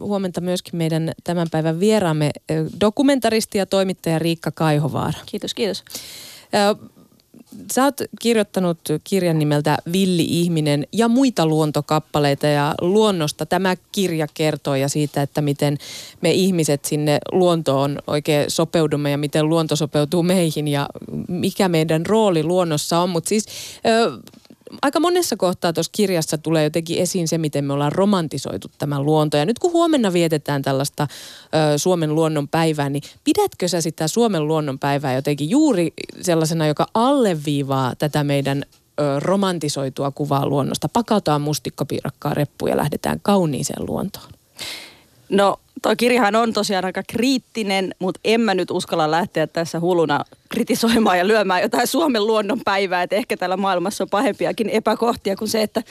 huomenta myöskin meidän tämän päivän vieraamme dokumentaristi ja toimittaja Riikka Kaihovaara. Kiitos, kiitos. Sä oot kirjoittanut kirjan nimeltä Villi-ihminen ja muita luontokappaleita ja luonnosta. Tämä kirja kertoo ja siitä, että miten me ihmiset sinne luontoon oikein sopeudumme ja miten luonto sopeutuu meihin ja mikä meidän rooli luonnossa on. Mutta siis aika monessa kohtaa tuossa kirjassa tulee jotenkin esiin se, miten me ollaan romantisoitu tämä luonto. Ja nyt kun huomenna vietetään tällaista ö, Suomen luonnon päivää, niin pidätkö sä sitä Suomen luonnon päivää jotenkin juuri sellaisena, joka alleviivaa tätä meidän ö, romantisoitua kuvaa luonnosta? Pakataan mustikkapiirakkaa reppuja ja lähdetään kauniiseen luontoon. No Tuo kirjahan on tosiaan aika kriittinen, mutta en mä nyt uskalla lähteä tässä huluna kritisoimaan ja lyömään jotain Suomen luonnon päivää. Että ehkä täällä maailmassa on pahempiakin epäkohtia kuin se, että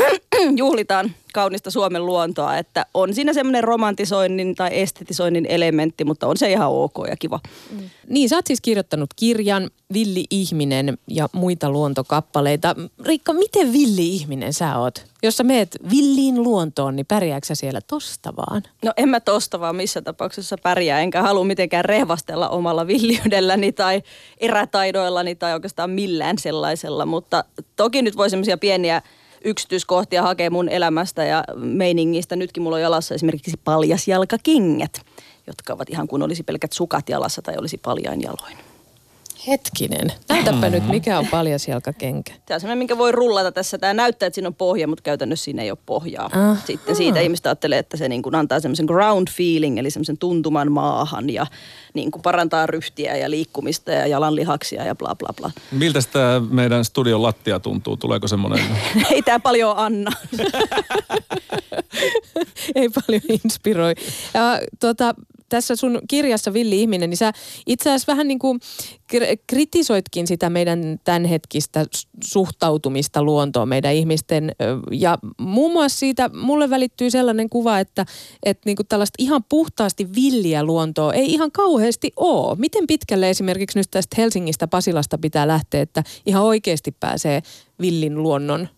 juhlitaan kaunista Suomen luontoa. Että on siinä semmoinen romantisoinnin tai estetisoinnin elementti, mutta on se ihan ok ja kiva. Mm. Niin, sä oot siis kirjoittanut kirjan Villi ihminen ja muita luontokappaleita. Riikka, miten villi ihminen sä oot? Jos sä meet villiin luontoon, niin pärjääkö sä siellä tosta vaan? No en mä tosta vaan missä tapauksessa pärjää, enkä halua mitenkään rehvastella omalla villiydelläni tai erätaidoillani tai oikeastaan millään sellaisella. Mutta toki nyt voi semmoisia pieniä yksityiskohtia hakea mun elämästä ja meiningistä. Nytkin mulla on jalassa esimerkiksi paljasjalkakengät, jotka ovat ihan kuin olisi pelkät sukat jalassa tai olisi paljain jaloin. Hetkinen. Näytäpä mm-hmm. nyt, mikä on paljasjalkakenkä. Tämä on semmoinen, minkä voi rullata tässä. Tämä näyttää, että siinä on pohja, mutta käytännössä siinä ei ole pohjaa. Aha. Sitten siitä ihmistä ajattelee, että se niin kuin antaa semmoisen ground feeling, eli semmoisen tuntuman maahan ja niin kuin parantaa ryhtiä ja liikkumista ja jalanlihaksia ja bla bla bla. Miltä tämä meidän studion lattia tuntuu? Tuleeko semmoinen? ei tämä paljon anna. ei paljon inspiroi. Ja, tuota, tässä sun kirjassa Villi Ihminen, niin sä itse asiassa vähän niin kuin kritisoitkin sitä meidän tämänhetkistä suhtautumista luontoon meidän ihmisten. Ja muun muassa siitä mulle välittyy sellainen kuva, että, että niin kuin tällaista ihan puhtaasti villiä luontoa ei ihan kauheasti ole. Miten pitkälle esimerkiksi nyt tästä Helsingistä Pasilasta pitää lähteä, että ihan oikeasti pääsee villin luonnon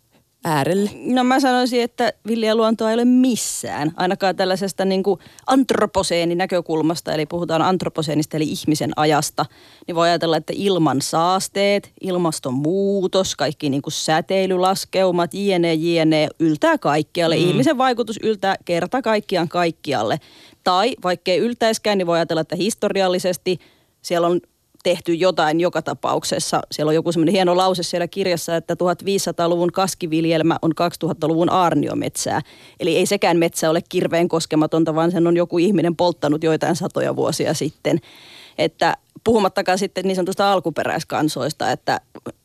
äärelle? No mä sanoisin, että villiä luontoa ei ole missään, ainakaan tällaisesta niin kuin antroposeenin näkökulmasta, eli puhutaan antroposeenista eli ihmisen ajasta, niin voi ajatella, että ilman saasteet, ilmastonmuutos, kaikki niin kuin säteilylaskeumat, jne, jne, yltää kaikkialle. Mm. Ihmisen vaikutus yltää kerta kaikkiaan kaikkialle. Tai vaikkei yltäiskään, niin voi ajatella, että historiallisesti siellä on tehty jotain joka tapauksessa. Siellä on joku semmoinen hieno lause siellä kirjassa, että 1500-luvun kaskiviljelmä on 2000-luvun aarniometsää. Eli ei sekään metsä ole kirveen koskematonta, vaan sen on joku ihminen polttanut joitain satoja vuosia sitten. Että puhumattakaan sitten niin sanotusta alkuperäiskansoista, että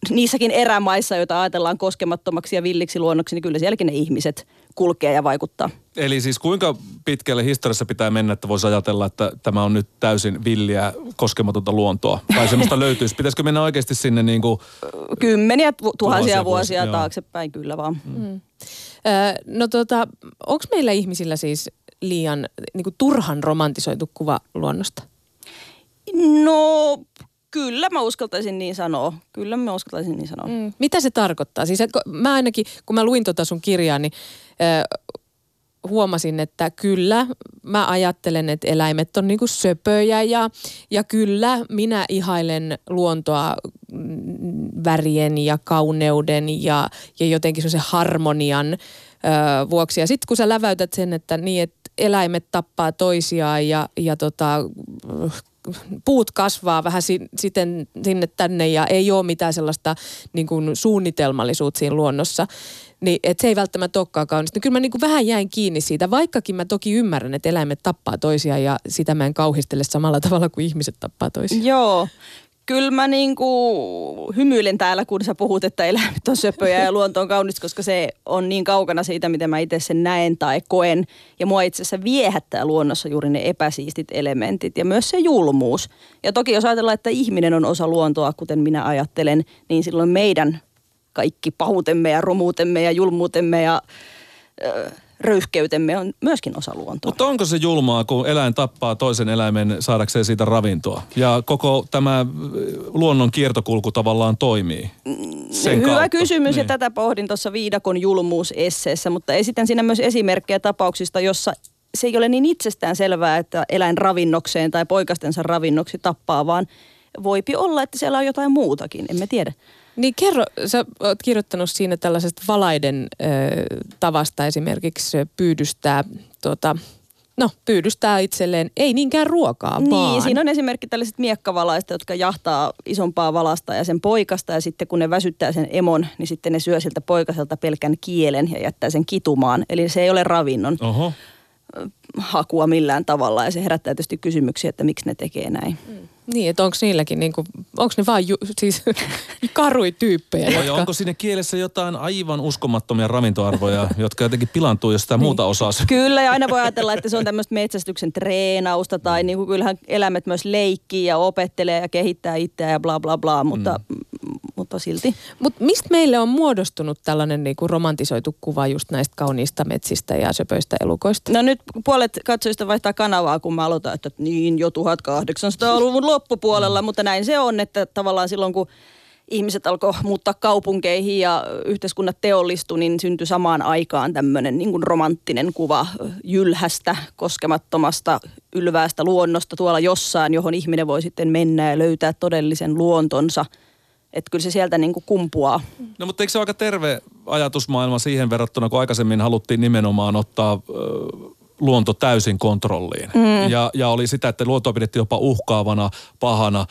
niissäkin erämaissa, joita ajatellaan koskemattomaksi ja villiksi luonnoksi, niin kyllä sielläkin ne ihmiset kulkee ja vaikuttaa. Eli siis kuinka pitkälle historiassa pitää mennä, että voisi ajatella, että tämä on nyt täysin villiä, koskematonta luontoa? Tai semmoista löytyisi. Pitäisikö mennä oikeasti sinne niin kuin... Kymmeniä tuhansia, tuhansia vuosia, vuosia taaksepäin, kyllä vaan. Mm. Mm. no tota, onko meillä ihmisillä siis liian niin kuin turhan romantisoitu kuva luonnosta? No Kyllä mä uskaltaisin niin sanoa. Kyllä mä uskaltaisin niin sanoa. Mm. Mitä se tarkoittaa? Siis mä ainakin, kun mä luin tota sun kirjaa, niin huomasin, että kyllä mä ajattelen, että eläimet on niinku söpöjä ja, ja kyllä minä ihailen luontoa mm, värien ja kauneuden ja, ja jotenkin se harmonian ö, vuoksi. Ja sitten kun sä läväytät sen, että niin, että eläimet tappaa toisiaan ja, ja tota, puut kasvaa vähän si, siten sinne tänne ja ei ole mitään sellaista niin suunnitelmallisuutta siinä luonnossa, niin et se ei välttämättä olekaan kaunista. Niin kyllä mä niin kuin vähän jäin kiinni siitä, vaikkakin mä toki ymmärrän, että eläimet tappaa toisiaan ja sitä mä en kauhistele samalla tavalla kuin ihmiset tappaa toisiaan. Joo, kyllä mä niinku hymyilen täällä, kun sä puhut, että eläimet on söpöjä ja luonto on kaunis, koska se on niin kaukana siitä, miten mä itse sen näen tai koen. Ja mua itse asiassa viehättää luonnossa juuri ne epäsiistit elementit ja myös se julmuus. Ja toki jos ajatellaan, että ihminen on osa luontoa, kuten minä ajattelen, niin silloin meidän kaikki pahutemme ja romuutemme ja julmuutemme ja... Öö, röyhkeytemme on myöskin osa luontoa. Mutta onko se julmaa, kun eläin tappaa toisen eläimen saadakseen siitä ravintoa? Ja koko tämä luonnon kiertokulku tavallaan toimii sen Hyvä kautta. kysymys niin. ja tätä pohdin tuossa Viidakon julmuusesseessä, mutta esitän siinä myös esimerkkejä tapauksista, jossa se ei ole niin itsestään selvää, että eläin ravinnokseen tai poikastensa ravinnoksi tappaa, vaan voipi olla, että siellä on jotain muutakin, emme tiedä. Niin kerro, sä oot kirjoittanut siinä tällaisesta valaiden ö, tavasta esimerkiksi pyydystää tuota, no, pyydystää itselleen, ei niinkään ruokaa, niin, vaan... siinä on esimerkki tällaiset miekkavalaista, jotka jahtaa isompaa valasta ja sen poikasta ja sitten kun ne väsyttää sen emon, niin sitten ne syö siltä poikaselta pelkän kielen ja jättää sen kitumaan. Eli se ei ole ravinnon Oho. hakua millään tavalla ja se herättää tietysti kysymyksiä, että miksi ne tekee näin. Mm. Niin, että onko niilläkin, niinku, onko ne vaan ju, siis karui tyyppejä, Vai jotka... onko siinä kielessä jotain aivan uskomattomia ravintoarvoja, jotka jotenkin pilantuu jostain niin. muuta osaa? Kyllä, ja aina voi ajatella, että se on tämmöistä metsästyksen treenausta, tai niin kuin kyllähän eläimet myös leikkii ja opettelee ja kehittää itseään ja bla bla bla, mutta, mm. mutta silti. Mutta mistä meille on muodostunut tällainen niinku romantisoitu kuva just näistä kauniista metsistä ja söpöistä elukoista? No nyt puolet katsojista vaihtaa kanavaa, kun mä aloitan, että niin jo 1800-luvun loppupuolella, mutta näin se on, että tavallaan silloin kun ihmiset alkoi muuttaa kaupunkeihin ja yhteiskunnat teollistui, niin syntyi samaan aikaan tämmöinen niin kuin romanttinen kuva jylhästä, koskemattomasta, ylväästä luonnosta tuolla jossain, johon ihminen voi sitten mennä ja löytää todellisen luontonsa. Että kyllä se sieltä niin kuin kumpuaa. No mutta eikö se ole aika terve ajatusmaailma siihen verrattuna, kun aikaisemmin haluttiin nimenomaan ottaa ö, luonto täysin kontrolliin. Mm. Ja, ja oli sitä, että luontoa pidettiin jopa uhkaavana, pahana.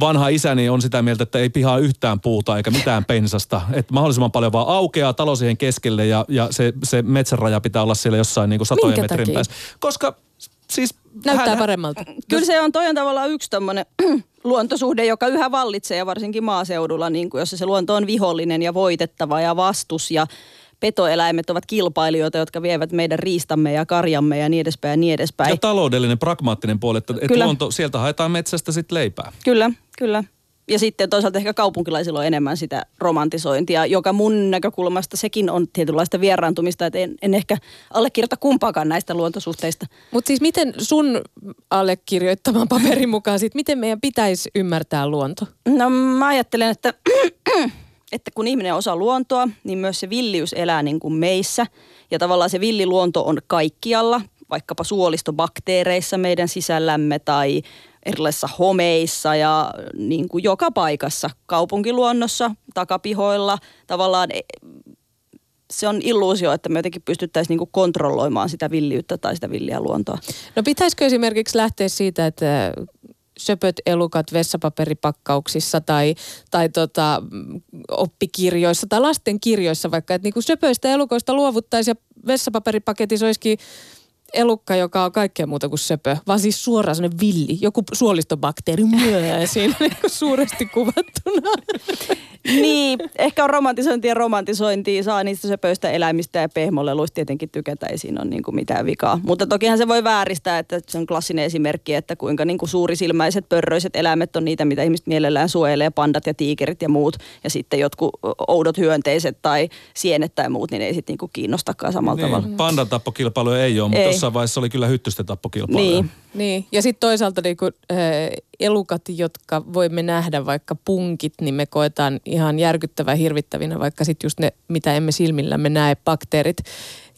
Vanha isäni on sitä mieltä, että ei pihaa yhtään puuta eikä mitään pensasta. Että mahdollisimman paljon vaan aukeaa talo siihen keskelle ja, ja se, se metsäraja pitää olla siellä jossain niin kuin satojen Minkä metrin takia? päässä. Koska siis... Näyttää hän- paremmalta. Kyllä se on, toi on tavallaan yksi tämmöinen luontosuhde, joka yhä vallitsee ja varsinkin maaseudulla, niin kuin jossa se luonto on vihollinen ja voitettava ja vastus ja petoeläimet ovat kilpailijoita, jotka vievät meidän riistamme ja karjamme ja niin edespäin ja niin edespäin. Ja taloudellinen, pragmaattinen puoli, että, Kyllä. luonto, sieltä haetaan metsästä sitten leipää. Kyllä, kyllä. Ja sitten toisaalta ehkä kaupunkilaisilla on enemmän sitä romantisointia, joka mun näkökulmasta sekin on tietynlaista vieraantumista, että en, en ehkä allekirjoita kumpaakaan näistä luontosuhteista. Mutta siis miten sun allekirjoittaman paperin mukaan sit, miten meidän pitäisi ymmärtää luonto? No mä ajattelen, että, että kun ihminen osaa luontoa, niin myös se villiys elää niin kuin meissä. Ja tavallaan se villiluonto on kaikkialla, vaikkapa suolistobakteereissa meidän sisällämme tai erilaisissa homeissa ja niin kuin joka paikassa, kaupunkiluonnossa, takapihoilla. Tavallaan e- se on illuusio, että me jotenkin pystyttäisiin niin kuin kontrolloimaan sitä villiyttä tai sitä villiä luontoa. No pitäisikö esimerkiksi lähteä siitä, että söpöt elukat vessapaperipakkauksissa tai, tai tota, oppikirjoissa tai lastenkirjoissa vaikka, että niinku söpöistä elukoista luovuttaisiin ja vessapaperipaketissa olisikin elukka, joka on kaikkea muuta kuin söpö, vaan siis suoraan sellainen villi, joku suolistobakteeri myöä siinä niinku suuresti kuvattuna. Niin, ehkä on romantisointi ja romantisointi, saa niistä söpöistä eläimistä ja pehmoleluista tietenkin tykätä, ei siinä ole niin kuin mitään vikaa. Mutta tokihan se voi vääristää, että se on klassinen esimerkki, että kuinka niin kuin suurisilmäiset, pörröiset eläimet on niitä, mitä ihmiset mielellään suojelee, pandat ja tiikerit ja muut. Ja sitten jotkut oudot hyönteiset tai sienet tai muut, niin ei sitten niin kuin kiinnostakaan samalla tavalla. Niin, pandan tappokilpailuja ei ole, mutta Ei. Jossain vaiheessa oli kyllä hyttysten tappokilpailuja. Niin. Niin, ja sitten toisaalta niinku, äh, elukat, jotka voimme nähdä, vaikka punkit, niin me koetaan ihan järkyttävän hirvittävinä, vaikka sitten just ne, mitä emme silmillämme näe, bakteerit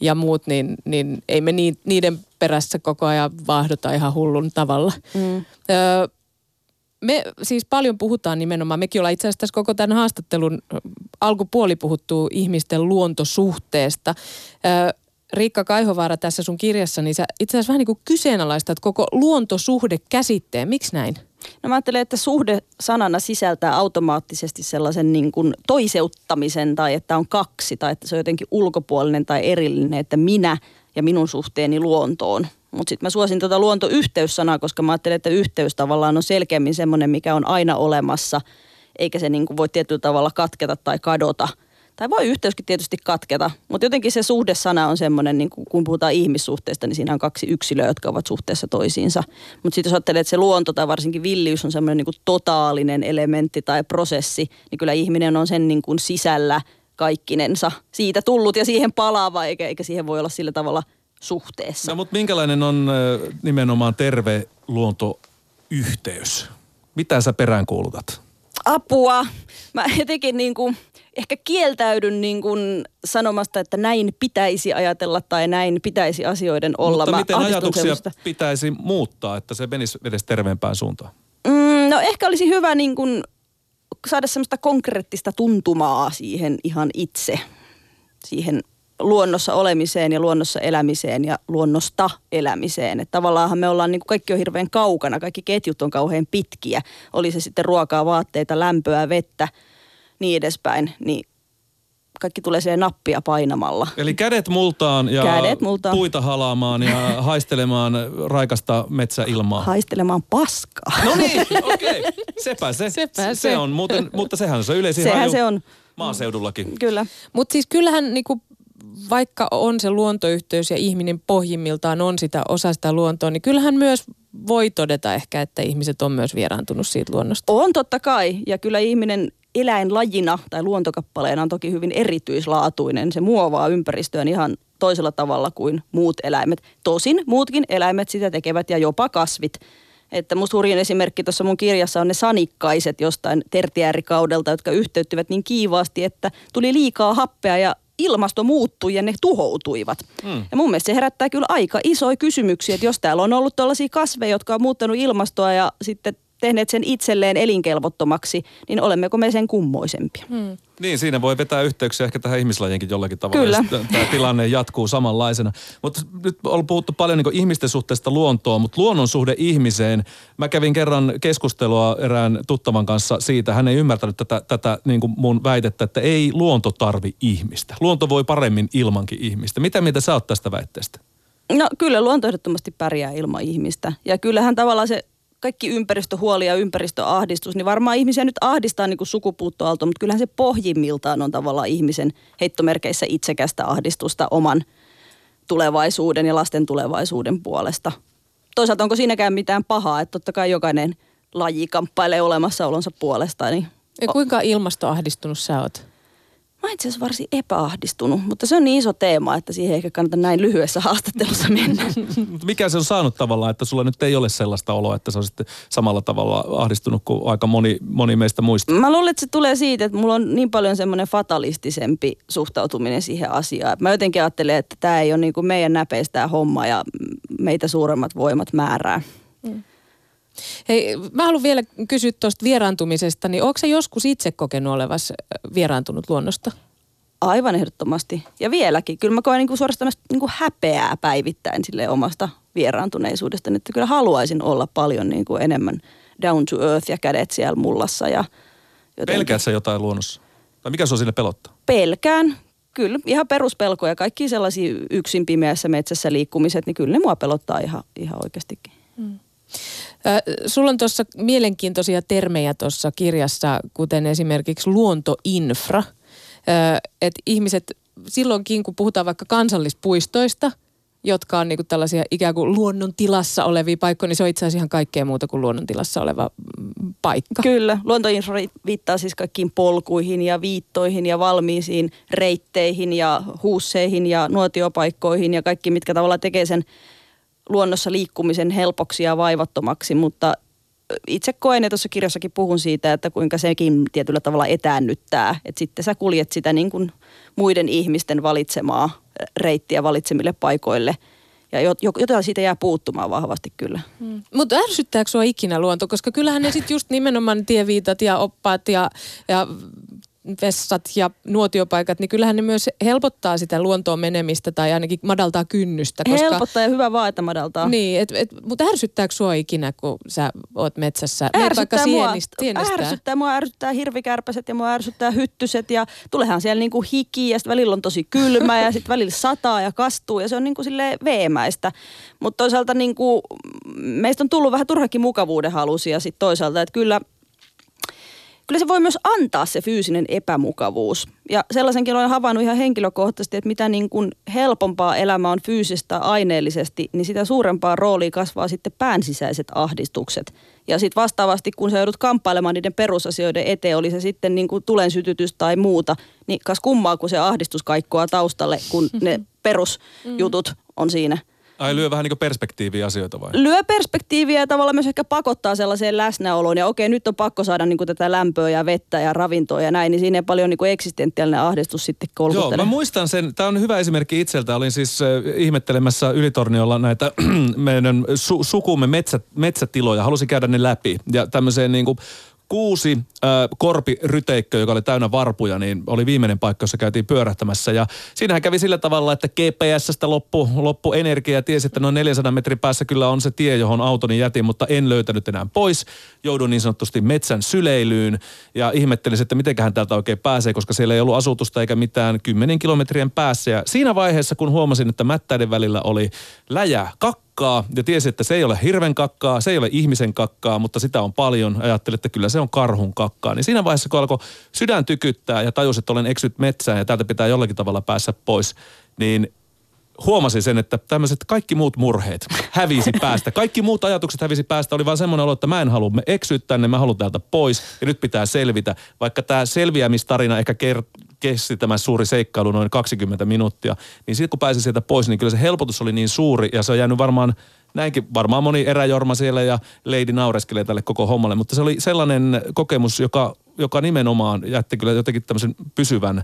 ja muut, niin, niin ei me ni, niiden perässä koko ajan vaahdota ihan hullun tavalla. Mm. Öö, me siis paljon puhutaan nimenomaan, mekin ollaan itse asiassa tässä koko tämän haastattelun alkupuoli puhuttu ihmisten luontosuhteesta. Öö, Riikka Kaihovaara tässä sun kirjassa, niin sä itse asiassa vähän niin kuin kyseenalaistat koko luontosuhde käsitteen. Miksi näin? No mä ajattelen, että suhde sanana sisältää automaattisesti sellaisen niin kuin toiseuttamisen tai että on kaksi tai että se on jotenkin ulkopuolinen tai erillinen, että minä ja minun suhteeni luontoon. Mutta sitten mä suosin tuota luontoyhteyssanaa, koska mä ajattelen, että yhteys tavallaan on selkeämmin semmoinen, mikä on aina olemassa, eikä se niin kuin voi tietyllä tavalla katketa tai kadota. Tai voi yhteyskin tietysti katketa, mutta jotenkin se suhdesana on semmoinen, niin kun puhutaan ihmissuhteista, niin siinä on kaksi yksilöä, jotka ovat suhteessa toisiinsa. Mutta sitten jos ajattelee, että se luonto tai varsinkin villiys on semmoinen niin totaalinen elementti tai prosessi, niin kyllä ihminen on sen niin kuin sisällä kaikkinensa siitä tullut ja siihen palaava, eikä, eikä siihen voi olla sillä tavalla suhteessa. No mutta minkälainen on nimenomaan terve luontoyhteys? Mitä sä peräänkuulutat? Apua. Mä jotenkin niin kuin, ehkä kieltäydyn niin kuin sanomasta, että näin pitäisi ajatella tai näin pitäisi asioiden olla. Mutta Mä miten ajatuksia semmoista. pitäisi muuttaa, että se menisi edes terveempään suuntaan? Mm, no ehkä olisi hyvä niin kuin saada semmoista konkreettista tuntumaa siihen ihan itse, siihen luonnossa olemiseen ja luonnossa elämiseen ja luonnosta elämiseen. Että tavallaanhan me ollaan, niin kuin kaikki on hirveän kaukana, kaikki ketjut on kauhean pitkiä. Oli se sitten ruokaa, vaatteita, lämpöä, vettä, niin edespäin. Niin kaikki tulee siihen nappia painamalla. Eli kädet multaan ja Kädet multaan. puita halaamaan ja haistelemaan raikasta metsäilmaa. Haistelemaan paskaa. No niin, okei. Okay. Sepä se. Sepä se. se. on muuten, mutta sehän on se yleisin Sehän haju se on. maaseudullakin. Kyllä. Mutta siis kyllähän niinku, vaikka on se luontoyhteys ja ihminen pohjimmiltaan on sitä osa sitä luontoa, niin kyllähän myös voi todeta ehkä, että ihmiset on myös vieraantunut siitä luonnosta. On totta kai, ja kyllä ihminen eläinlajina tai luontokappaleena on toki hyvin erityislaatuinen. Se muovaa ympäristöön ihan toisella tavalla kuin muut eläimet. Tosin muutkin eläimet sitä tekevät ja jopa kasvit. Että musta hurjin esimerkki tuossa mun kirjassa on ne sanikkaiset jostain tertiäärikaudelta, jotka yhteyttivät niin kiivaasti, että tuli liikaa happea ja ilmasto muuttui ja ne tuhoutuivat. Mm. Ja mun mielestä se herättää kyllä aika isoja kysymyksiä, että jos täällä on ollut tällaisia kasveja, jotka on muuttanut ilmastoa ja sitten tehneet sen itselleen elinkelvottomaksi, niin olemmeko me sen kummoisempia? Mm. Niin, siinä voi vetää yhteyksiä ehkä tähän ihmislajienkin jollakin tavalla. Kyllä. jos Tämä tilanne jatkuu samanlaisena. Mutta nyt on puhuttu paljon niin ihmisten suhteesta luontoon, mutta luonnon suhde ihmiseen. Mä kävin kerran keskustelua erään tuttavan kanssa siitä. Hän ei ymmärtänyt tätä, tätä niin kuin mun väitettä, että ei luonto tarvi ihmistä. Luonto voi paremmin ilmankin ihmistä. Mitä mieltä sä oot tästä väitteestä? No kyllä luonto ehdottomasti pärjää ilman ihmistä. Ja kyllähän tavallaan se kaikki ympäristöhuoli ja ympäristöahdistus, niin varmaan ihmisiä nyt ahdistaa niin kuin sukupuuttoaalto, mutta kyllähän se pohjimmiltaan on tavallaan ihmisen heittomerkeissä itsekästä ahdistusta oman tulevaisuuden ja lasten tulevaisuuden puolesta. Toisaalta onko siinäkään mitään pahaa, että totta kai jokainen laji kamppailee olemassaolonsa puolesta. Niin Ja kuinka ilmastoahdistunut sä oot? Mä itse asiassa varsin epäahdistunut, mutta se on niin iso teema, että siihen ei ehkä kannata näin lyhyessä haastattelussa mennä. Mutta mikä se on saanut tavallaan, että sulla nyt ei ole sellaista oloa, että sä olisit samalla tavalla ahdistunut kuin aika moni, moni meistä muista? Mä luulen, että se tulee siitä, että mulla on niin paljon semmoinen fatalistisempi suhtautuminen siihen asiaan. Mä jotenkin ajattelen, että tämä ei ole niin kuin meidän näpeistä homma ja meitä suuremmat voimat määrää. Hei, mä haluan vielä kysyä tuosta vieraantumisesta, niin onko sä joskus itse kokenut olevas vieraantunut luonnosta? Aivan ehdottomasti. Ja vieläkin. Kyllä mä koen niin kuin suorastaan niin kuin häpeää päivittäin sille omasta vieraantuneisuudesta. Että kyllä haluaisin olla paljon niin kuin enemmän down to earth ja kädet siellä mullassa. Ja jotenkin- Pelkäät sä jotain luonnossa? Tai mikä se on sille pelottaa? pelkään. Kyllä, ihan peruspelkoja. Kaikki sellaisia yksin pimeässä metsässä liikkumiset, niin kyllä ne mua pelottaa ihan, ihan oikeastikin. Ö, sulla on tuossa mielenkiintoisia termejä tuossa kirjassa, kuten esimerkiksi luontoinfra. Että ihmiset silloinkin, kun puhutaan vaikka kansallispuistoista, jotka on niinku tällaisia ikään kuin luonnon tilassa olevia paikkoja, niin se on itse asiassa ihan kaikkea muuta kuin luonnon tilassa oleva mm, paikka. Kyllä, luontoinfra viittaa siis kaikkiin polkuihin ja viittoihin ja valmiisiin reitteihin ja huusseihin ja nuotiopaikkoihin ja kaikki, mitkä tavallaan tekee sen luonnossa liikkumisen helpoksi ja vaivattomaksi, mutta itse koen ja tuossa kirjassakin puhun siitä, että kuinka sekin tietyllä tavalla etäännyttää. Että sitten sä kuljet sitä niin kuin muiden ihmisten valitsemaa reittiä valitsemille paikoille. Ja jo- jo- jotain siitä jää puuttumaan vahvasti kyllä. Mm. Mutta ärsyttääkö sua ikinä luonto? Koska kyllähän ne sitten just nimenomaan tieviitat ja oppaat ja, ja vessat ja nuotiopaikat, niin kyllähän ne myös helpottaa sitä luontoon menemistä tai ainakin madaltaa kynnystä. Koska, Helpottaa ja hyvä vaan, että madaltaa. Niin, et, et, mutta ärsyttääkö sua ikinä, kun sä oot metsässä? Ärsyttää mua, sienistä, ärsyttää, mua ärsyttää hirvikärpäset ja mua ärsyttää hyttyset ja tulehan siellä niinku hiki ja sitten välillä on tosi kylmä ja sitten välillä sataa ja kastuu ja se on niinku sille veemäistä. Mutta toisaalta niinku, meistä on tullut vähän turhakin mukavuuden halusia sitten toisaalta, että kyllä kyllä se voi myös antaa se fyysinen epämukavuus. Ja sellaisenkin olen havainnut ihan henkilökohtaisesti, että mitä niin kuin helpompaa elämä on fyysistä aineellisesti, niin sitä suurempaa roolia kasvaa sitten päänsisäiset ahdistukset. Ja sitten vastaavasti, kun sä joudut kamppailemaan niiden perusasioiden eteen, oli se sitten niin kuin tulensytytys tai muuta, niin kas kummaa, kun se ahdistus kaikkoa taustalle, kun ne perusjutut on siinä. Ai lyö vähän niin perspektiiviä asioita vai? Lyö perspektiiviä ja tavallaan myös ehkä pakottaa sellaiseen läsnäoloon. Ja okei, nyt on pakko saada niin kuin tätä lämpöä ja vettä ja ravintoa ja näin, niin siinä ei paljon niin kuin eksistentiaalinen ahdistus sitten kolkuttele. Joo, mä muistan sen. Tämä on hyvä esimerkki itseltä. Olin siis äh, ihmettelemässä Ylitorniolla näitä meidän su- sukumme metsä, metsätiloja. Halusin käydä ne läpi. Ja tämmöiseen niin kuin kuusi äh, korpiryteikkö, joka oli täynnä varpuja, niin oli viimeinen paikka, jossa käytiin pyörähtämässä. Ja siinähän kävi sillä tavalla, että GPSstä loppu, loppu energia ja tiesi, että noin 400 metrin päässä kyllä on se tie, johon autoni jätin, mutta en löytänyt enää pois. Joudun niin sanotusti metsän syleilyyn ja ihmettelin, että mitenköhän täältä oikein pääsee, koska siellä ei ollut asutusta eikä mitään kymmenen kilometrien päässä. Ja siinä vaiheessa, kun huomasin, että mättäiden välillä oli läjä kakka, kakkaa ja tiesi, että se ei ole hirven kakkaa, se ei ole ihmisen kakkaa, mutta sitä on paljon. Ajattelin, että kyllä se on karhun kakkaa. Niin siinä vaiheessa, kun alkoi sydän tykyttää ja tajus, että olen eksyt metsään ja täältä pitää jollakin tavalla päässä pois, niin huomasin sen, että tämmöiset kaikki muut murheet hävisi päästä. Kaikki muut ajatukset hävisi päästä. Oli vaan semmoinen olo, että mä en halua eksyä tänne, mä haluan täältä pois ja nyt pitää selvitä. Vaikka tämä selviämistarina ehkä ker- kesti tämä suuri seikkailu noin 20 minuuttia, niin sitten kun pääsi sieltä pois, niin kyllä se helpotus oli niin suuri ja se on jäänyt varmaan näinkin varmaan moni eräjorma siellä ja Lady naureskelee tälle koko hommalle, mutta se oli sellainen kokemus, joka, joka nimenomaan jätti kyllä jotenkin tämmöisen pysyvän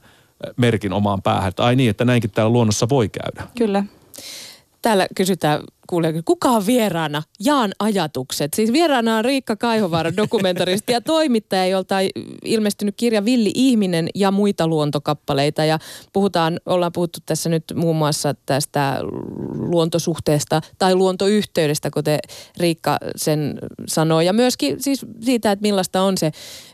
merkin omaan päähän, ai niin, että näinkin täällä luonnossa voi käydä. Kyllä. Täällä kysytään kuulee, kuka on vieraana? Jaan ajatukset. Siis vieraana on Riikka Kaihovaara, dokumentaristi ja toimittaja, jolta on ilmestynyt kirja Villi ihminen ja muita luontokappaleita. Ja puhutaan, ollaan puhuttu tässä nyt muun muassa tästä luontosuhteesta tai luontoyhteydestä, kuten Riikka sen sanoo. Ja myöskin siis siitä, että millaista on se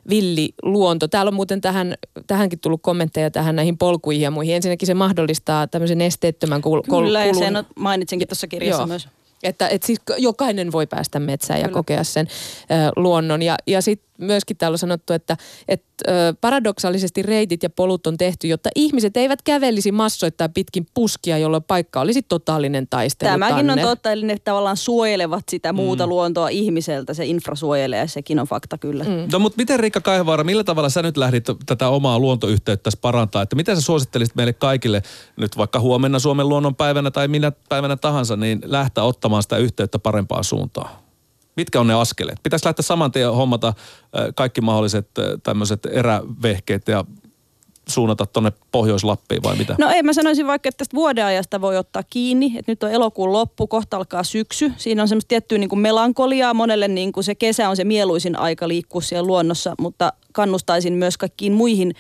villi luonto. Täällä on muuten tähän, tähänkin tullut kommentteja tähän näihin polkuihin ja muihin. Ensinnäkin se mahdollistaa tämmöisen esteettömän kul- Kyllä, ja sen mainitsinkin tuossa kirjassa Joo. myös. Että, että siis jokainen voi päästä metsään ja Kyllä. kokea sen ö, luonnon. Ja, ja sitten myöskin täällä on sanottu, että, että ö, paradoksaalisesti reitit ja polut on tehty, jotta ihmiset eivät kävelisi massoittaa pitkin puskia, jolloin paikka olisi totaalinen taistelu. Tämäkin on totta, eli ne tavallaan suojelevat sitä muuta mm. luontoa ihmiseltä. Se infra suojelee ja sekin on fakta kyllä. Mm. No mutta miten Riikka Kaivaara, millä tavalla sä nyt lähdit tätä omaa luontoyhteyttä parantaa? Että miten sä suosittelisit meille kaikille nyt vaikka huomenna Suomen luonnonpäivänä tai minä päivänä tahansa, niin lähteä ottamaan sitä yhteyttä parempaan suuntaan? Mitkä on ne askeleet? Pitäisi lähteä saman tien hommata kaikki mahdolliset tämmöiset erävehkeet ja suunnata tuonne Pohjois-Lappiin vai mitä? No ei, mä sanoisin vaikka, että tästä vuodeajasta voi ottaa kiinni, että nyt on elokuun loppu, kohta alkaa syksy. Siinä on semmoista tiettyä niin kuin melankoliaa, monelle niin kuin se kesä on se mieluisin aika liikkua siellä luonnossa, mutta kannustaisin myös kaikkiin muihin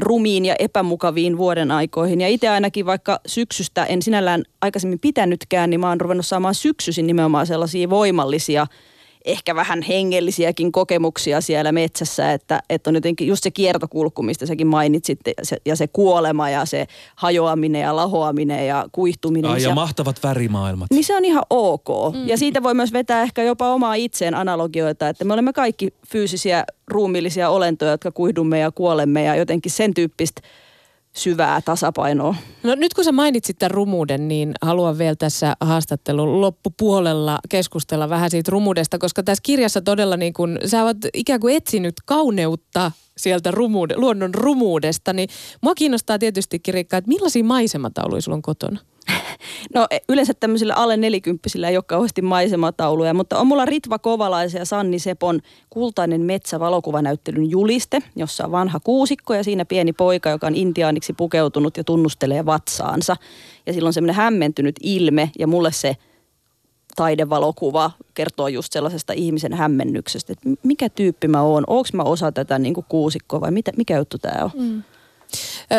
rumiin ja epämukaviin vuoden aikoihin. Ja itse ainakin vaikka syksystä en sinällään aikaisemmin pitänytkään, niin mä oon ruvennut saamaan syksyisin nimenomaan sellaisia voimallisia – ehkä vähän hengellisiäkin kokemuksia siellä metsässä, että, että on jotenkin just se kiertokulku, mistä säkin mainitsit, ja se, ja se kuolema ja se hajoaminen ja lahoaminen ja kuihtuminen. Ai, ja se, mahtavat värimaailmat. Niin se on ihan ok. Mm. Ja siitä voi myös vetää ehkä jopa omaa itseen analogioita, että me olemme kaikki fyysisiä, ruumiillisia olentoja, jotka kuihdumme ja kuolemme ja jotenkin sen tyyppistä syvää tasapainoa. No nyt kun sä mainitsit tämän rumuuden, niin haluan vielä tässä haastattelun loppupuolella keskustella vähän siitä rumuudesta, koska tässä kirjassa todella niin kun, sä oot ikään kuin etsinyt kauneutta sieltä rumuude, luonnon rumuudesta, niin mua kiinnostaa tietysti kirikkaa, että millaisia maisematauluja sulla on kotona? No e, yleensä tämmöisillä alle nelikymppisillä ei ole kauheasti maisematauluja, mutta on mulla Ritva Kovalaisen ja Sanni Sepon kultainen metsä valokuvanäyttelyn juliste, jossa on vanha kuusikko ja siinä pieni poika, joka on intiaaniksi pukeutunut ja tunnustelee vatsaansa. Ja silloin semmoinen hämmentynyt ilme ja mulle se taidevalokuva kertoo just sellaisesta ihmisen hämmennyksestä, että mikä tyyppi mä oon, onko mä osa tätä niin kuin kuusikkoa vai mitä, mikä juttu tämä on. Mm.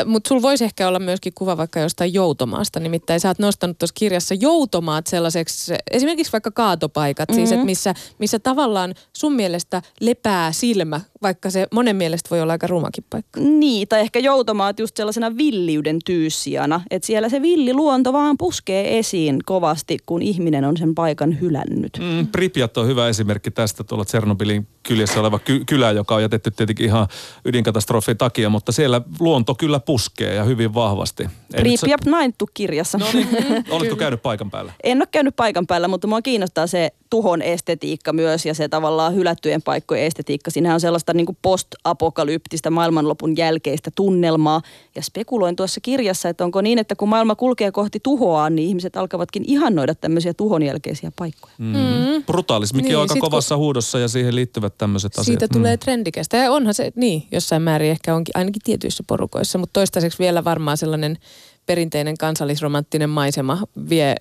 Mutta sulla voisi ehkä olla myöskin kuva vaikka jostain joutomaasta. Nimittäin sä oot nostanut tuossa kirjassa joutomaat sellaiseksi, esimerkiksi vaikka kaatopaikat, mm-hmm. siis että missä, missä tavallaan sun mielestä lepää silmä, vaikka se monen mielestä voi olla aika rumakin paikka. Niin, tai ehkä joutomaat just sellaisena villiyden tyyssijana, että siellä se villiluonto vaan puskee esiin kovasti, kun ihminen on sen paikan hylännyt. Mm, Pripyat on hyvä esimerkki tästä tuolla Tsernobylin kyljessä oleva ky- kylä, joka on jätetty tietenkin ihan ydinkatastrofin takia, mutta siellä luonto kyllä puskee ja hyvin vahvasti. Pripyat se... naintu kirjassa. No niin, oletko käynyt paikan päällä? En ole käynyt paikan päällä, mutta mua kiinnostaa se tuhon estetiikka myös ja se tavallaan hylättyjen paikkojen estetiikka. Siinähän on sellaista niin kuin post-apokalyptista maailmanlopun jälkeistä tunnelmaa. Ja spekuloin tuossa kirjassa, että onko niin, että kun maailma kulkee kohti tuhoa, niin ihmiset alkavatkin ihannoida tämmöisiä tuhon jälkeisiä paikkoja. Mm. Mm. Brutaalismikin niin, on aika sit, kovassa kun... huudossa ja siihen liittyvät tämmöiset asiat. Siitä tulee mm. trendikästä. Ja onhan se, niin, jossain määrin ehkä onkin ainakin tietyissä porukoissa, mutta toistaiseksi vielä varmaan sellainen perinteinen kansallisromanttinen maisema vie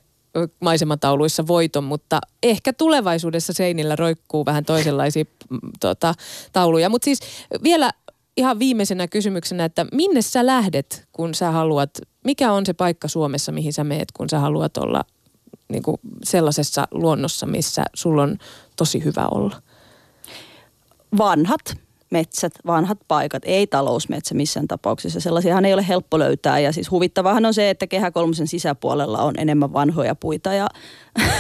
maisematauluissa voiton, mutta ehkä tulevaisuudessa seinillä roikkuu vähän toisenlaisia tota, tauluja. Mutta siis vielä ihan viimeisenä kysymyksenä, että minne sä lähdet, kun sä haluat, mikä on se paikka Suomessa, mihin sä meet, kun sä haluat olla niin kuin sellaisessa luonnossa, missä sulla on tosi hyvä olla? Vanhat metsät, vanhat paikat, ei talousmetsä missään tapauksessa. Sellaisiahan ei ole helppo löytää ja siis huvittavahan on se, että Kehä kolmosen sisäpuolella on enemmän vanhoja puita ja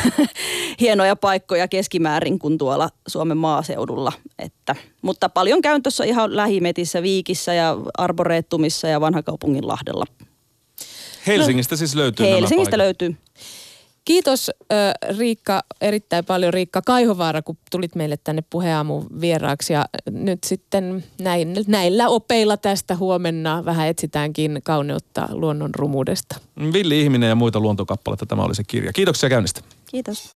hienoja paikkoja keskimäärin kuin tuolla Suomen maaseudulla. Että, mutta paljon käyn tuossa ihan lähimetissä, Viikissä ja Arboreettumissa ja Vanhakaupungin Lahdella. Helsingistä no, siis löytyy Helsingistä löytyy. Kiitos Riikka erittäin paljon Riikka Kaihovaara, kun tulit meille tänne puheaamun vieraaksi. Ja nyt sitten näin, näillä opeilla tästä huomenna vähän etsitäänkin kauneutta luonnon rumuudesta. Villi Ihminen ja muita luontokappaleita. Tämä oli se kirja. Kiitoksia käynnistä. Kiitos.